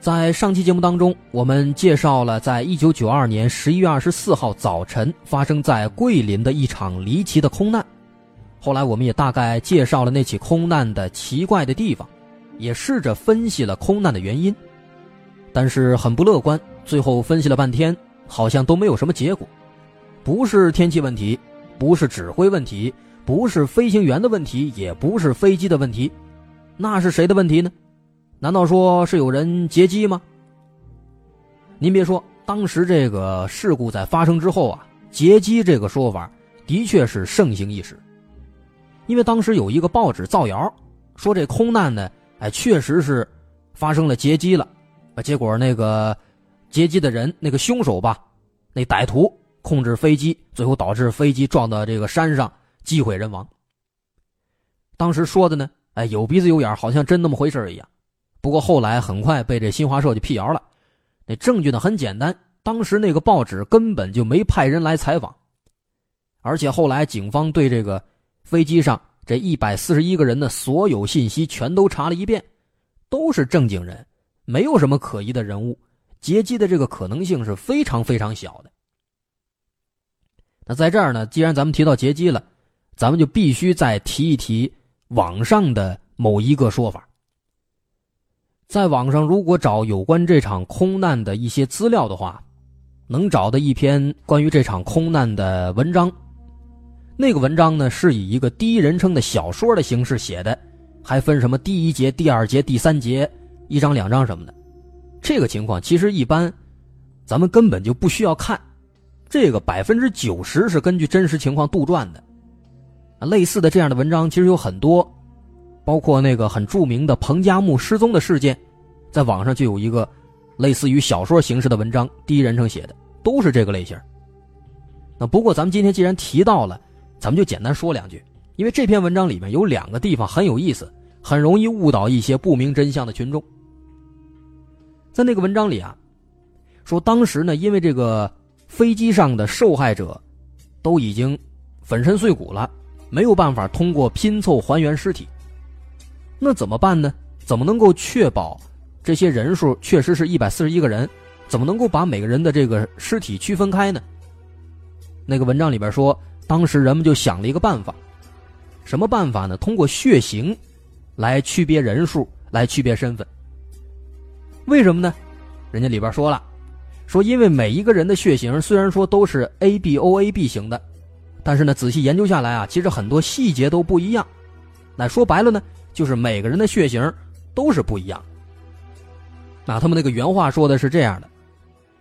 在上期节目当中，我们介绍了在一九九二年十一月二十四号早晨发生在桂林的一场离奇的空难。后来，我们也大概介绍了那起空难的奇怪的地方，也试着分析了空难的原因，但是很不乐观。最后分析了半天，好像都没有什么结果。不是天气问题，不是指挥问题，不是飞行员的问题，也不是飞机的问题，那是谁的问题呢？难道说是有人劫机吗？您别说，当时这个事故在发生之后啊，劫机这个说法的确是盛行一时。因为当时有一个报纸造谣，说这空难呢，哎，确实是发生了劫机了，啊，结果那个劫机的人，那个凶手吧，那歹徒控制飞机，最后导致飞机撞到这个山上，机毁人亡。当时说的呢，哎，有鼻子有眼，好像真那么回事一样。不过后来很快被这新华社就辟谣了，那证据呢很简单，当时那个报纸根本就没派人来采访，而且后来警方对这个飞机上这一百四十一个人的所有信息全都查了一遍，都是正经人，没有什么可疑的人物，劫机的这个可能性是非常非常小的。那在这儿呢，既然咱们提到劫机了，咱们就必须再提一提网上的某一个说法。在网上，如果找有关这场空难的一些资料的话，能找到一篇关于这场空难的文章。那个文章呢，是以一个第一人称的小说的形式写的，还分什么第一节、第二节、第三节，一章、两章什么的。这个情况其实一般，咱们根本就不需要看。这个百分之九十是根据真实情况杜撰的。类似的这样的文章其实有很多，包括那个很著名的彭加木失踪的事件，在网上就有一个类似于小说形式的文章，第一人称写的，都是这个类型。那不过咱们今天既然提到了，咱们就简单说两句，因为这篇文章里面有两个地方很有意思，很容易误导一些不明真相的群众。在那个文章里啊，说当时呢，因为这个飞机上的受害者都已经粉身碎骨了，没有办法通过拼凑还原尸体。那怎么办呢？怎么能够确保这些人数确实是一百四十一个人？怎么能够把每个人的这个尸体区分开呢？那个文章里边说，当时人们就想了一个办法，什么办法呢？通过血型来区别人数，来区别身份。为什么呢？人家里边说了，说因为每一个人的血型虽然说都是 A B O A B 型的，但是呢，仔细研究下来啊，其实很多细节都不一样。那说白了呢，就是每个人的血型都是不一样。那他们那个原话说的是这样的：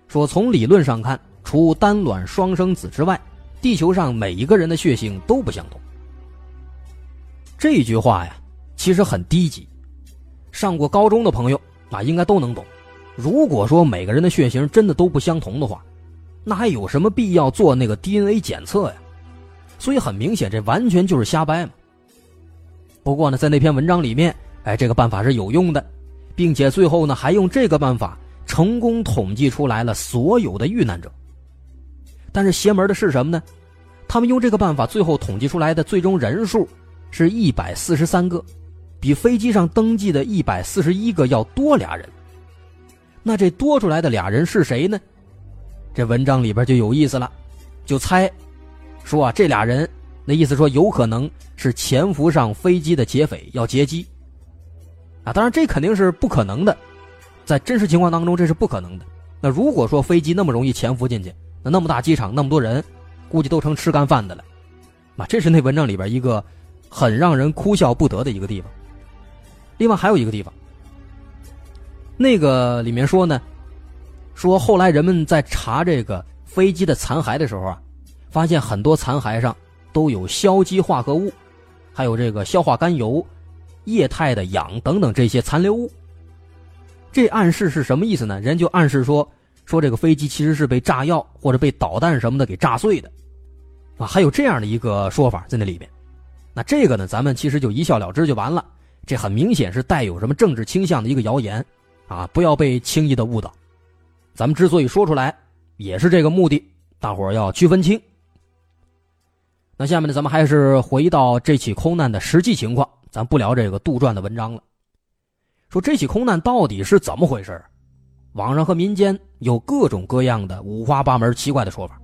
说从理论上看，除单卵双生子之外，地球上每一个人的血型都不相同。这句话呀，其实很低级。上过高中的朋友。啊，应该都能懂。如果说每个人的血型真的都不相同的话，那还有什么必要做那个 DNA 检测呀？所以很明显，这完全就是瞎掰嘛。不过呢，在那篇文章里面，哎，这个办法是有用的，并且最后呢，还用这个办法成功统计出来了所有的遇难者。但是邪门的是什么呢？他们用这个办法最后统计出来的最终人数是一百四十三个。比飞机上登记的一百四十一个要多俩人，那这多出来的俩人是谁呢？这文章里边就有意思了，就猜，说啊这俩人，那意思说有可能是潜伏上飞机的劫匪要劫机，啊，当然这肯定是不可能的，在真实情况当中这是不可能的。那如果说飞机那么容易潜伏进去，那那么大机场那么多人，估计都成吃干饭的了，啊，这是那文章里边一个很让人哭笑不得的一个地方。另外还有一个地方，那个里面说呢，说后来人们在查这个飞机的残骸的时候啊，发现很多残骸上都有硝基化合物，还有这个硝化甘油、液态的氧等等这些残留物。这暗示是什么意思呢？人就暗示说，说这个飞机其实是被炸药或者被导弹什么的给炸碎的，啊，还有这样的一个说法在那里边。那这个呢，咱们其实就一笑了之就完了。这很明显是带有什么政治倾向的一个谣言，啊，不要被轻易的误导。咱们之所以说出来，也是这个目的，大伙儿要区分清。那下面呢，咱们还是回到这起空难的实际情况，咱不聊这个杜撰的文章了。说这起空难到底是怎么回事网上和民间有各种各样的五花八门、奇怪的说法，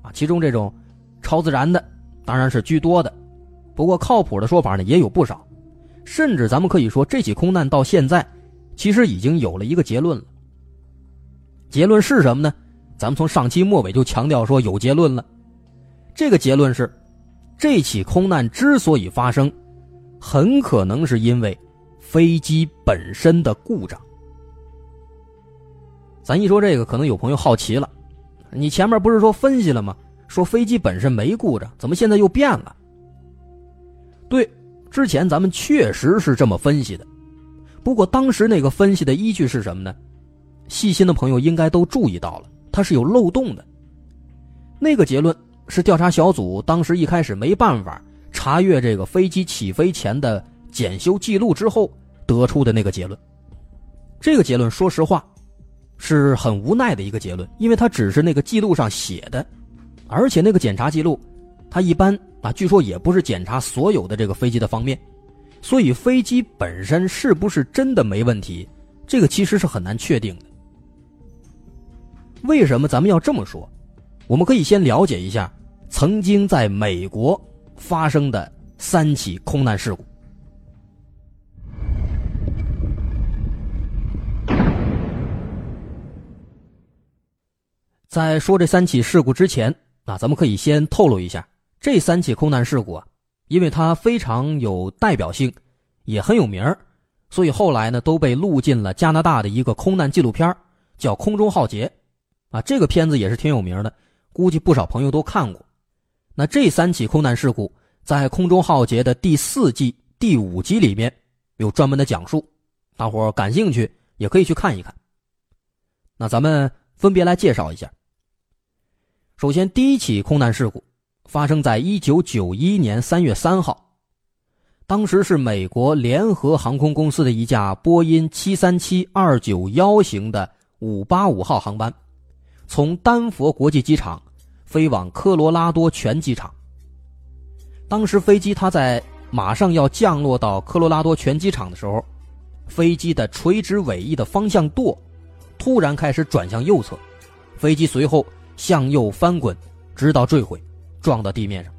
啊，其中这种超自然的当然是居多的，不过靠谱的说法呢也有不少。甚至咱们可以说，这起空难到现在，其实已经有了一个结论了。结论是什么呢？咱们从上期末尾就强调说有结论了。这个结论是，这起空难之所以发生，很可能是因为飞机本身的故障。咱一说这个，可能有朋友好奇了：你前面不是说分析了吗？说飞机本身没故障，怎么现在又变了？对。之前咱们确实是这么分析的，不过当时那个分析的依据是什么呢？细心的朋友应该都注意到了，它是有漏洞的。那个结论是调查小组当时一开始没办法查阅这个飞机起飞前的检修记录之后得出的那个结论。这个结论说实话是很无奈的一个结论，因为它只是那个记录上写的，而且那个检查记录。他一般啊，据说也不是检查所有的这个飞机的方面，所以飞机本身是不是真的没问题，这个其实是很难确定的。为什么咱们要这么说？我们可以先了解一下曾经在美国发生的三起空难事故。在说这三起事故之前，啊，咱们可以先透露一下。这三起空难事故啊，因为它非常有代表性，也很有名所以后来呢都被录进了加拿大的一个空难纪录片叫《空中浩劫》，啊，这个片子也是挺有名的，估计不少朋友都看过。那这三起空难事故在空中浩劫的第四季第五集里面有专门的讲述，大伙感兴趣也可以去看一看。那咱们分别来介绍一下。首先，第一起空难事故发生在一九九一年三月三号，当时是美国联合航空公司的一架波音七三七二九幺型的五八五号航班，从丹佛国际机场飞往科罗拉多全机场。当时飞机它在马上要降落到科罗拉多全机场的时候，飞机的垂直尾翼的方向舵突然开始转向右侧，飞机随后。向右翻滚，直到坠毁，撞到地面上。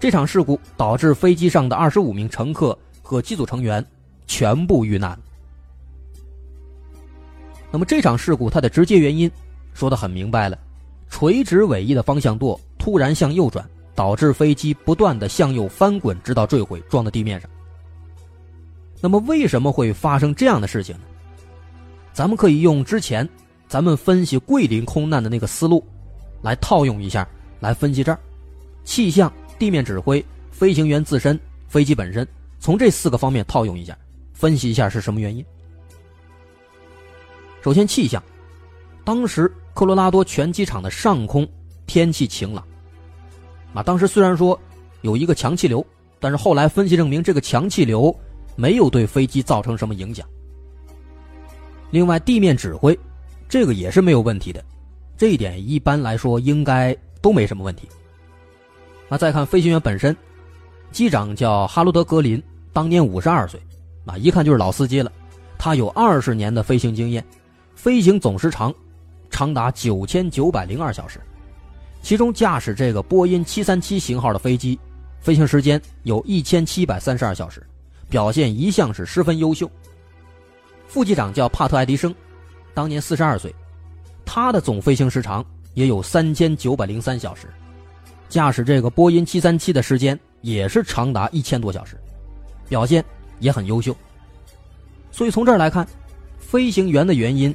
这场事故导致飞机上的二十五名乘客和机组成员全部遇难。那么这场事故它的直接原因说的很明白了：垂直尾翼的方向舵突然向右转，导致飞机不断的向右翻滚，直到坠毁，撞到地面上。那么为什么会发生这样的事情呢？咱们可以用之前。咱们分析桂林空难的那个思路，来套用一下，来分析这儿，气象、地面指挥、飞行员自身、飞机本身，从这四个方面套用一下，分析一下是什么原因。首先，气象，当时科罗拉多全机场的上空天气晴朗，啊，当时虽然说有一个强气流，但是后来分析证明这个强气流没有对飞机造成什么影响。另外，地面指挥。这个也是没有问题的，这一点一般来说应该都没什么问题。那再看飞行员本身，机长叫哈罗德·格林，当年五十二岁，啊，一看就是老司机了。他有二十年的飞行经验，飞行总时长长达九千九百零二小时，其中驾驶这个波音七三七型号的飞机，飞行时间有一千七百三十二小时，表现一向是十分优秀。副机长叫帕特·爱迪生。当年四十二岁，他的总飞行时长也有三千九百零三小时，驾驶这个波音七三七的时间也是长达一千多小时，表现也很优秀。所以从这儿来看，飞行员的原因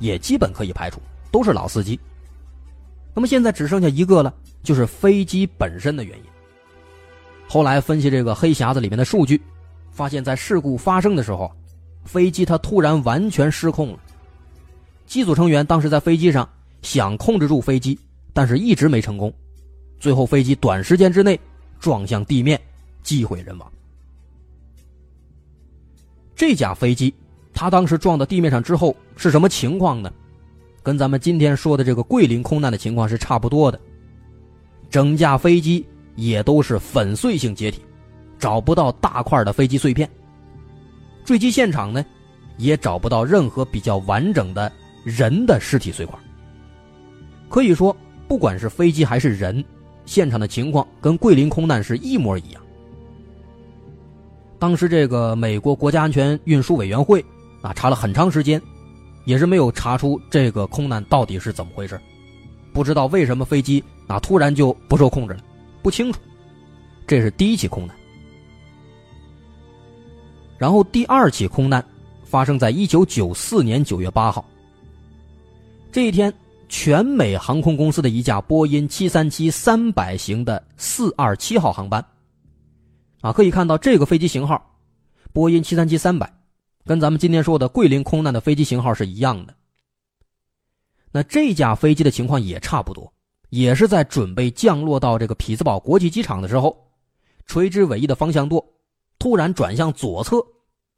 也基本可以排除，都是老司机。那么现在只剩下一个了，就是飞机本身的原因。后来分析这个黑匣子里面的数据，发现在事故发生的时候，飞机它突然完全失控了。机组成员当时在飞机上想控制住飞机，但是一直没成功，最后飞机短时间之内撞向地面，机毁人亡。这架飞机，它当时撞到地面上之后是什么情况呢？跟咱们今天说的这个桂林空难的情况是差不多的，整架飞机也都是粉碎性解体，找不到大块的飞机碎片，坠机现场呢，也找不到任何比较完整的。人的尸体碎块，可以说，不管是飞机还是人，现场的情况跟桂林空难是一模一样。当时这个美国国家安全运输委员会啊，查了很长时间，也是没有查出这个空难到底是怎么回事，不知道为什么飞机啊突然就不受控制了，不清楚。这是第一起空难，然后第二起空难发生在一九九四年九月八号。这一天，全美航空公司的一架波音七三七三百型的四二七号航班，啊，可以看到这个飞机型号，波音七三七三百，跟咱们今天说的桂林空难的飞机型号是一样的。那这架飞机的情况也差不多，也是在准备降落到这个匹兹堡国际机场的时候，垂直尾翼的方向舵突然转向左侧，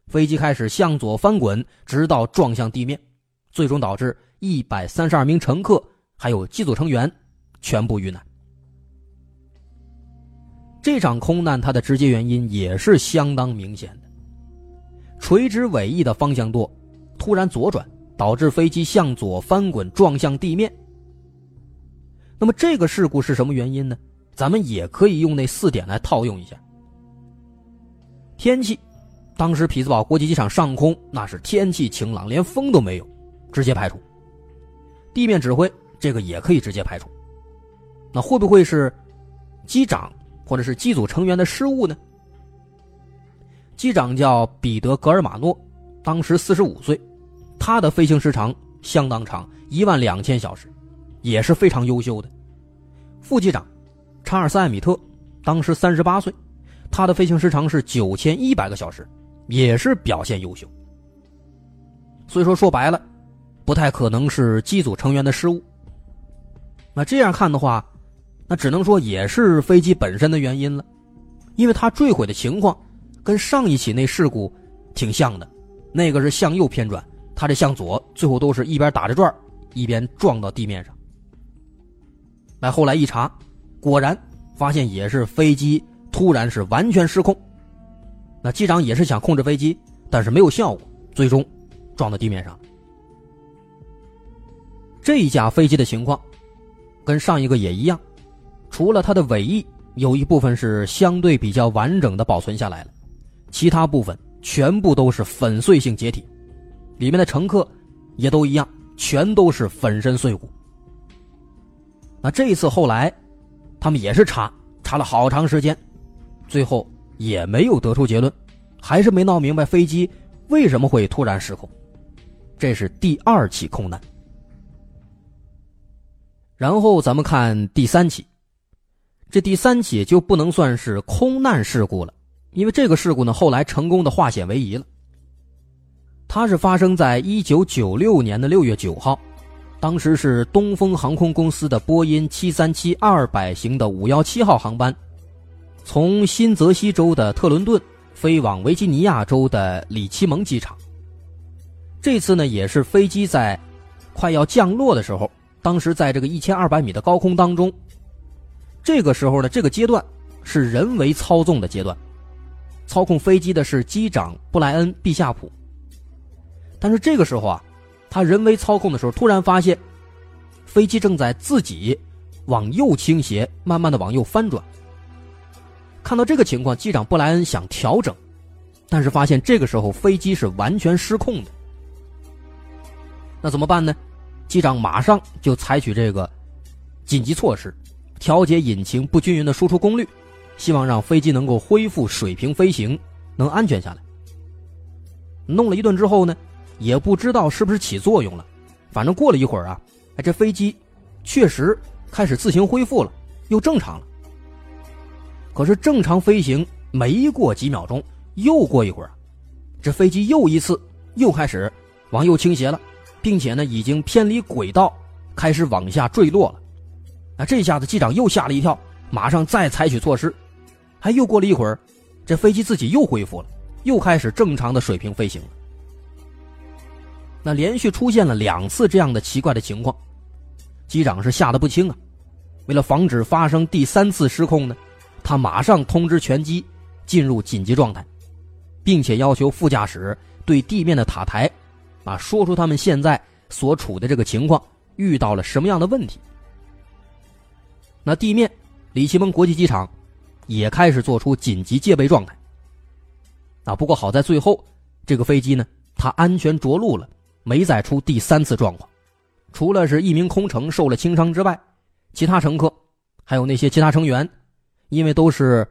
飞机开始向左翻滚，直到撞向地面，最终导致。一百三十二名乘客还有机组成员全部遇难。这场空难它的直接原因也是相当明显的，垂直尾翼的方向舵突然左转，导致飞机向左翻滚撞向地面。那么这个事故是什么原因呢？咱们也可以用那四点来套用一下。天气，当时匹兹堡国际机场上空那是天气晴朗，连风都没有，直接排除。地面指挥这个也可以直接排除，那会不会是机长或者是机组成员的失误呢？机长叫彼得·格尔马诺，当时四十五岁，他的飞行时长相当长，一万两千小时，也是非常优秀的。副机长查尔斯·艾米特，当时三十八岁，他的飞行时长是九千一百个小时，也是表现优秀。所以说说白了，不太可能是机组成员的失误。那这样看的话，那只能说也是飞机本身的原因了，因为它坠毁的情况跟上一起那事故挺像的，那个是向右偏转，他这向左，最后都是一边打着转一边撞到地面上。那，后来一查，果然发现也是飞机突然是完全失控。那机长也是想控制飞机，但是没有效果，最终撞到地面上。这一架飞机的情况。跟上一个也一样，除了它的尾翼有一部分是相对比较完整的保存下来了，其他部分全部都是粉碎性解体，里面的乘客也都一样，全都是粉身碎骨。那这一次后来，他们也是查查了好长时间，最后也没有得出结论，还是没闹明白飞机为什么会突然失控。这是第二起空难。然后咱们看第三起，这第三起就不能算是空难事故了，因为这个事故呢后来成功的化险为夷了。它是发生在一九九六年的六月九号，当时是东风航空公司的波音七三七二百型的五幺七号航班，从新泽西州的特伦顿飞往维吉尼亚州的里奇蒙机场。这次呢也是飞机在快要降落的时候。当时在这个一千二百米的高空当中，这个时候呢，这个阶段是人为操纵的阶段，操控飞机的是机长布莱恩·毕夏普。但是这个时候啊，他人为操控的时候，突然发现飞机正在自己往右倾斜，慢慢的往右翻转。看到这个情况，机长布莱恩想调整，但是发现这个时候飞机是完全失控的。那怎么办呢？机长马上就采取这个紧急措施，调节引擎不均匀的输出功率，希望让飞机能够恢复水平飞行，能安全下来。弄了一顿之后呢，也不知道是不是起作用了，反正过了一会儿啊，哎，这飞机确实开始自行恢复了，又正常了。可是正常飞行没过几秒钟，又过一会儿，这飞机又一次又开始往右倾斜了。并且呢，已经偏离轨道，开始往下坠落了。那这下子机长又吓了一跳，马上再采取措施。还又过了一会儿，这飞机自己又恢复了，又开始正常的水平飞行了。那连续出现了两次这样的奇怪的情况，机长是吓得不轻啊。为了防止发生第三次失控呢，他马上通知全机进入紧急状态，并且要求副驾驶对地面的塔台。啊，说出他们现在所处的这个情况，遇到了什么样的问题？那地面，里奇蒙国际机场也开始做出紧急戒备状态。啊，不过好在最后这个飞机呢，它安全着陆了，没再出第三次状况。除了是一名空乘受了轻伤之外，其他乘客还有那些其他成员，因为都是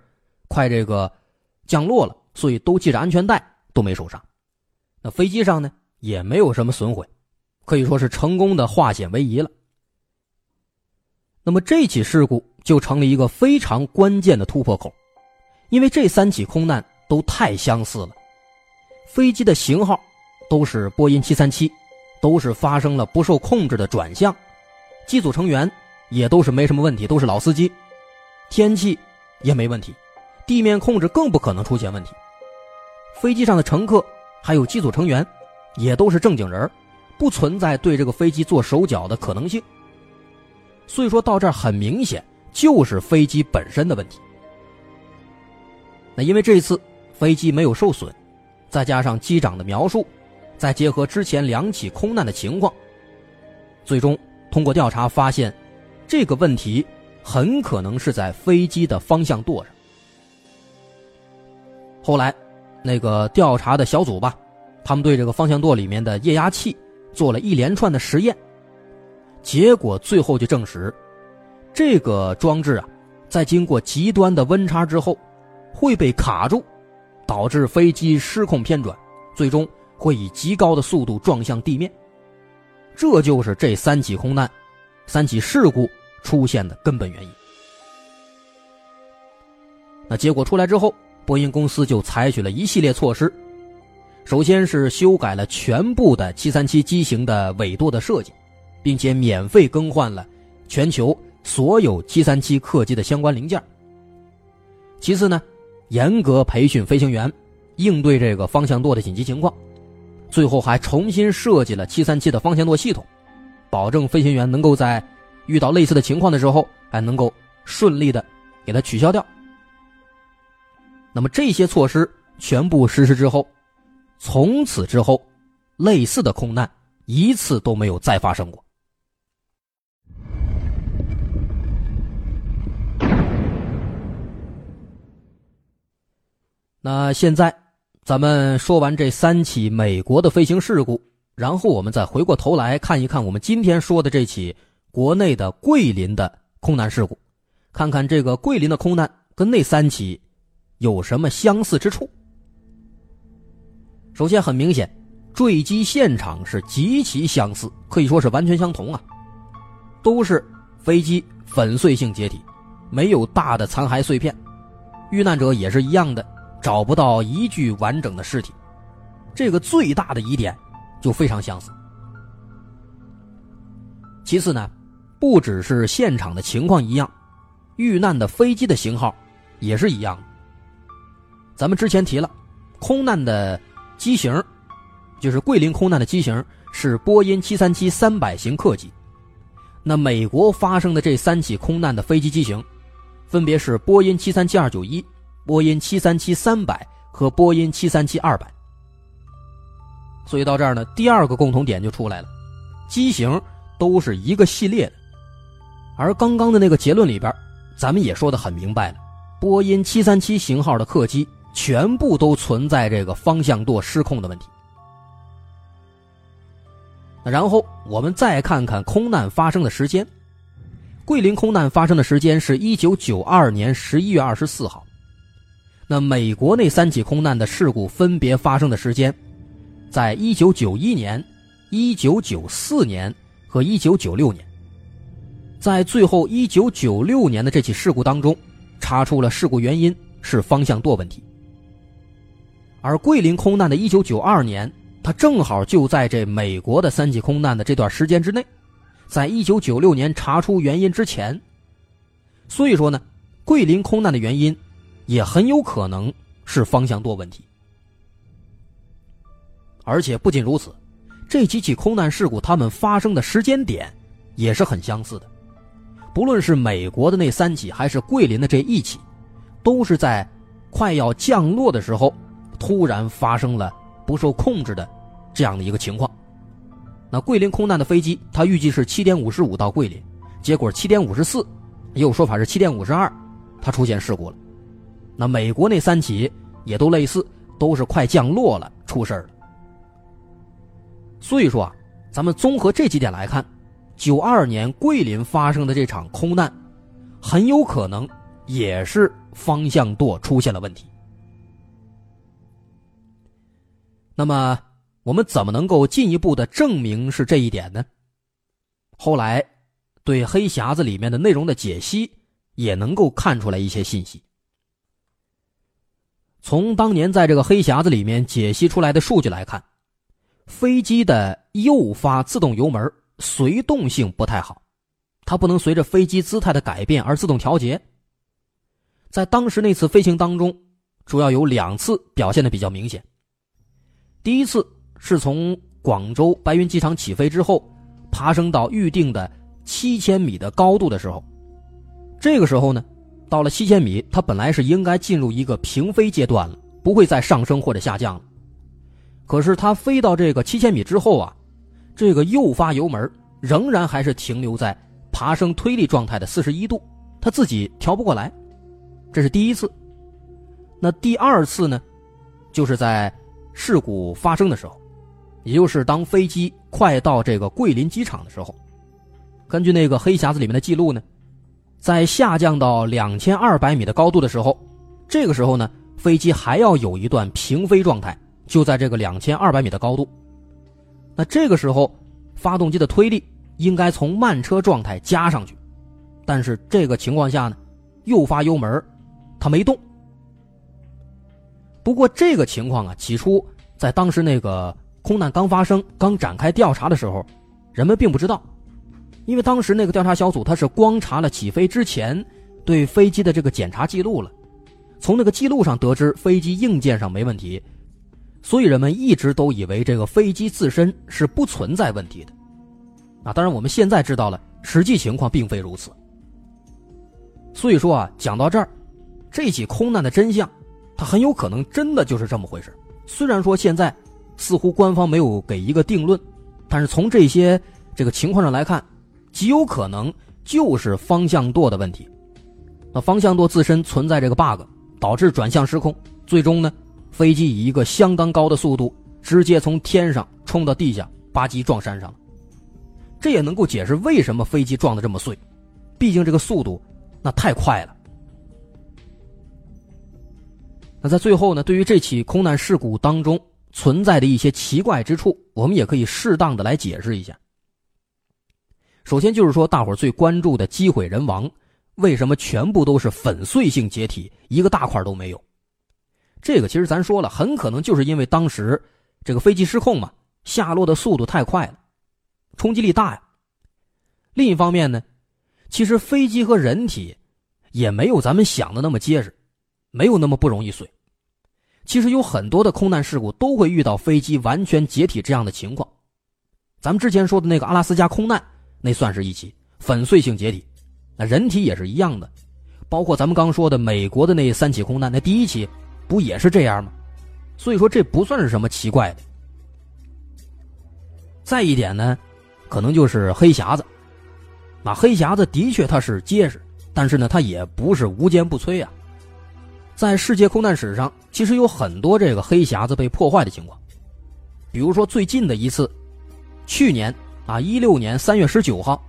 快这个降落了，所以都系着安全带，都没受伤。那飞机上呢？也没有什么损毁，可以说是成功的化险为夷了。那么这起事故就成了一个非常关键的突破口，因为这三起空难都太相似了，飞机的型号都是波音七三七，都是发生了不受控制的转向，机组成员也都是没什么问题，都是老司机，天气也没问题，地面控制更不可能出现问题，飞机上的乘客还有机组成员。也都是正经人不存在对这个飞机做手脚的可能性。所以说到这儿很明显就是飞机本身的问题。那因为这次飞机没有受损，再加上机长的描述，再结合之前两起空难的情况，最终通过调查发现，这个问题很可能是在飞机的方向舵上。后来，那个调查的小组吧。他们对这个方向舵里面的液压器做了一连串的实验，结果最后就证实，这个装置啊，在经过极端的温差之后，会被卡住，导致飞机失控偏转，最终会以极高的速度撞向地面。这就是这三起空难、三起事故出现的根本原因。那结果出来之后，波音公司就采取了一系列措施。首先是修改了全部的737机型的尾舵的设计，并且免费更换了全球所有737客机的相关零件。其次呢，严格培训飞行员，应对这个方向舵的紧急情况。最后还重新设计了737的方向舵系统，保证飞行员能够在遇到类似的情况的时候，还能够顺利的给它取消掉。那么这些措施全部实施之后，从此之后，类似的空难一次都没有再发生过。那现在，咱们说完这三起美国的飞行事故，然后我们再回过头来看一看我们今天说的这起国内的桂林的空难事故，看看这个桂林的空难跟那三起有什么相似之处。首先，很明显，坠机现场是极其相似，可以说是完全相同啊，都是飞机粉碎性解体，没有大的残骸碎片，遇难者也是一样的。找不到一具完整的尸体，这个最大的疑点就非常相似。其次呢，不只是现场的情况一样，遇难的飞机的型号也是一样的。咱们之前提了，空难的机型，就是桂林空难的机型是波音七三七三百型客机。那美国发生的这三起空难的飞机机型，分别是波音七三七二九一。波音七三七三百和波音七三七二百，所以到这儿呢，第二个共同点就出来了，机型都是一个系列的，而刚刚的那个结论里边，咱们也说的很明白了，波音七三七型号的客机全部都存在这个方向舵失控的问题。然后我们再看看空难发生的时间，桂林空难发生的时间是一九九二年十一月二十四号。那美国那三起空难的事故分别发生的时间，在一九九一年、一九九四年和一九九六年。在最后一九九六年的这起事故当中，查出了事故原因是方向舵问题。而桂林空难的一九九二年，它正好就在这美国的三起空难的这段时间之内，在一九九六年查出原因之前。所以说呢，桂林空难的原因。也很有可能是方向舵问题，而且不仅如此，这几起空难事故它们发生的时间点也是很相似的，不论是美国的那三起，还是桂林的这一起，都是在快要降落的时候突然发生了不受控制的这样的一个情况。那桂林空难的飞机，它预计是七点五十五到桂林，结果七点五十四，也有说法是七点五十二，它出现事故了。那美国那三起也都类似，都是快降落了出事了。所以说啊，咱们综合这几点来看，九二年桂林发生的这场空难，很有可能也是方向舵出现了问题。那么我们怎么能够进一步的证明是这一点呢？后来对黑匣子里面的内容的解析，也能够看出来一些信息。从当年在这个黑匣子里面解析出来的数据来看，飞机的右发自动油门随动性不太好，它不能随着飞机姿态的改变而自动调节。在当时那次飞行当中，主要有两次表现的比较明显。第一次是从广州白云机场起飞之后，爬升到预定的七千米的高度的时候，这个时候呢。到了七千米，它本来是应该进入一个平飞阶段了，不会再上升或者下降了。可是它飞到这个七千米之后啊，这个右发油门仍然还是停留在爬升推力状态的四十一度，它自己调不过来。这是第一次。那第二次呢，就是在事故发生的时候，也就是当飞机快到这个桂林机场的时候，根据那个黑匣子里面的记录呢。在下降到两千二百米的高度的时候，这个时候呢，飞机还要有一段平飞状态，就在这个两千二百米的高度。那这个时候，发动机的推力应该从慢车状态加上去，但是这个情况下呢，右发油门它没动，不过这个情况啊，起初在当时那个空难刚发生、刚展开调查的时候，人们并不知道，因为当时那个调查小组他是光查了起飞之前对飞机的这个检查记录了，从那个记录上得知飞机硬件上没问题，所以人们一直都以为这个飞机自身是不存在问题的。啊，当然我们现在知道了，实际情况并非如此。所以说啊，讲到这儿，这起空难的真相。它很有可能真的就是这么回事。虽然说现在似乎官方没有给一个定论，但是从这些这个情况上来看，极有可能就是方向舵的问题。那方向舵自身存在这个 bug，导致转向失控，最终呢，飞机以一个相当高的速度直接从天上冲到地下，吧唧撞山上了。这也能够解释为什么飞机撞得这么碎，毕竟这个速度那太快了。那在最后呢，对于这起空难事故当中存在的一些奇怪之处，我们也可以适当的来解释一下。首先就是说，大伙最关注的机毁人亡，为什么全部都是粉碎性解体，一个大块都没有？这个其实咱说了，很可能就是因为当时这个飞机失控嘛，下落的速度太快了，冲击力大呀。另一方面呢，其实飞机和人体也没有咱们想的那么结实。没有那么不容易碎。其实有很多的空难事故都会遇到飞机完全解体这样的情况。咱们之前说的那个阿拉斯加空难，那算是一起粉碎性解体。那人体也是一样的，包括咱们刚说的美国的那三起空难，那第一起不也是这样吗？所以说这不算是什么奇怪的。再一点呢，可能就是黑匣子。那黑匣子的确它是结实，但是呢，它也不是无坚不摧啊。在世界空难史上，其实有很多这个黑匣子被破坏的情况。比如说最近的一次，去年啊，一六年三月十九号，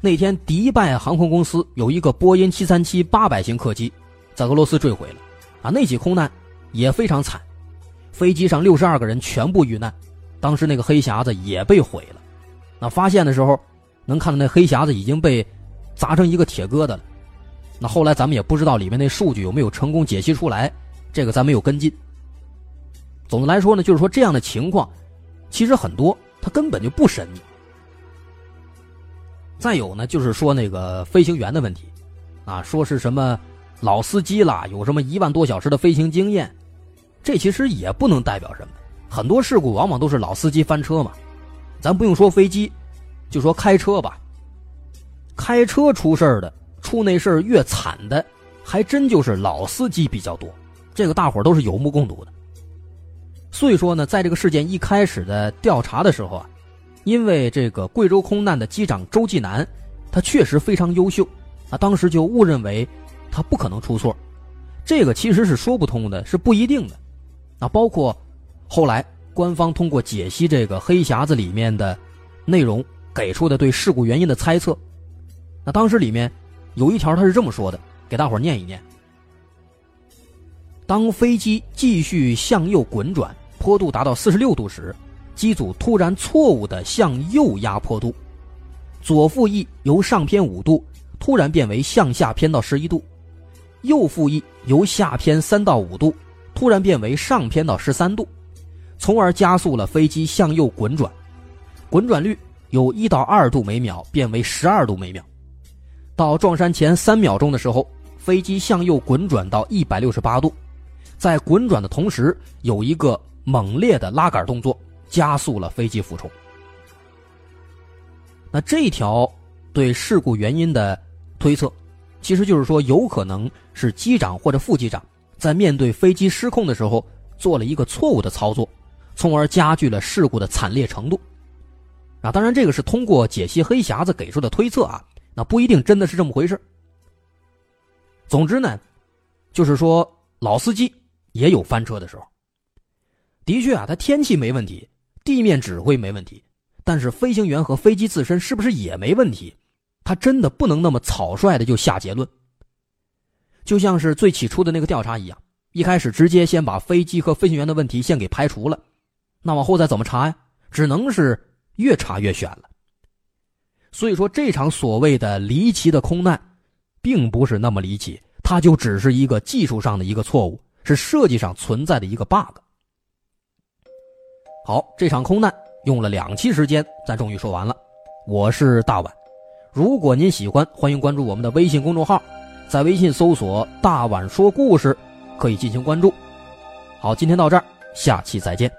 那天迪拜航空公司有一个波音七三七八百型客机，在俄罗斯坠毁了。啊，那起空难也非常惨，飞机上六十二个人全部遇难，当时那个黑匣子也被毁了。那发现的时候，能看到那黑匣子已经被砸成一个铁疙瘩了。那后来咱们也不知道里面那数据有没有成功解析出来，这个咱没有跟进。总的来说呢，就是说这样的情况，其实很多，它根本就不神秘。再有呢，就是说那个飞行员的问题，啊，说是什么老司机啦，有什么一万多小时的飞行经验，这其实也不能代表什么。很多事故往往都是老司机翻车嘛，咱不用说飞机，就说开车吧，开车出事的。出那事儿越惨的，还真就是老司机比较多，这个大伙都是有目共睹的。所以说呢，在这个事件一开始的调查的时候啊，因为这个贵州空难的机长周继南，他确实非常优秀，啊，当时就误认为他不可能出错，这个其实是说不通的，是不一定的。那，包括后来官方通过解析这个黑匣子里面的内容给出的对事故原因的猜测，那当时里面。有一条他是这么说的，给大伙念一念：当飞机继续向右滚转，坡度达到四十六度时，机组突然错误的向右压坡度，左副翼由上偏五度突然变为向下偏到十一度，右副翼由下偏三到五度突然变为上偏到十三度，从而加速了飞机向右滚转，滚转率由一到二度每秒变为十二度每秒。到撞山前三秒钟的时候，飞机向右滚转到一百六十八度，在滚转的同时，有一个猛烈的拉杆动作，加速了飞机俯冲。那这条对事故原因的推测，其实就是说，有可能是机长或者副机长在面对飞机失控的时候做了一个错误的操作，从而加剧了事故的惨烈程度。啊，当然，这个是通过解析黑匣子给出的推测啊。那不一定真的是这么回事。总之呢，就是说老司机也有翻车的时候。的确啊，他天气没问题，地面指挥没问题，但是飞行员和飞机自身是不是也没问题？他真的不能那么草率的就下结论。就像是最起初的那个调查一样，一开始直接先把飞机和飞行员的问题先给排除了，那往后再怎么查呀？只能是越查越悬了。所以说，这场所谓的离奇的空难，并不是那么离奇，它就只是一个技术上的一个错误，是设计上存在的一个 bug。好，这场空难用了两期时间，咱终于说完了。我是大碗，如果您喜欢，欢迎关注我们的微信公众号，在微信搜索“大碗说故事”，可以进行关注。好，今天到这儿，下期再见。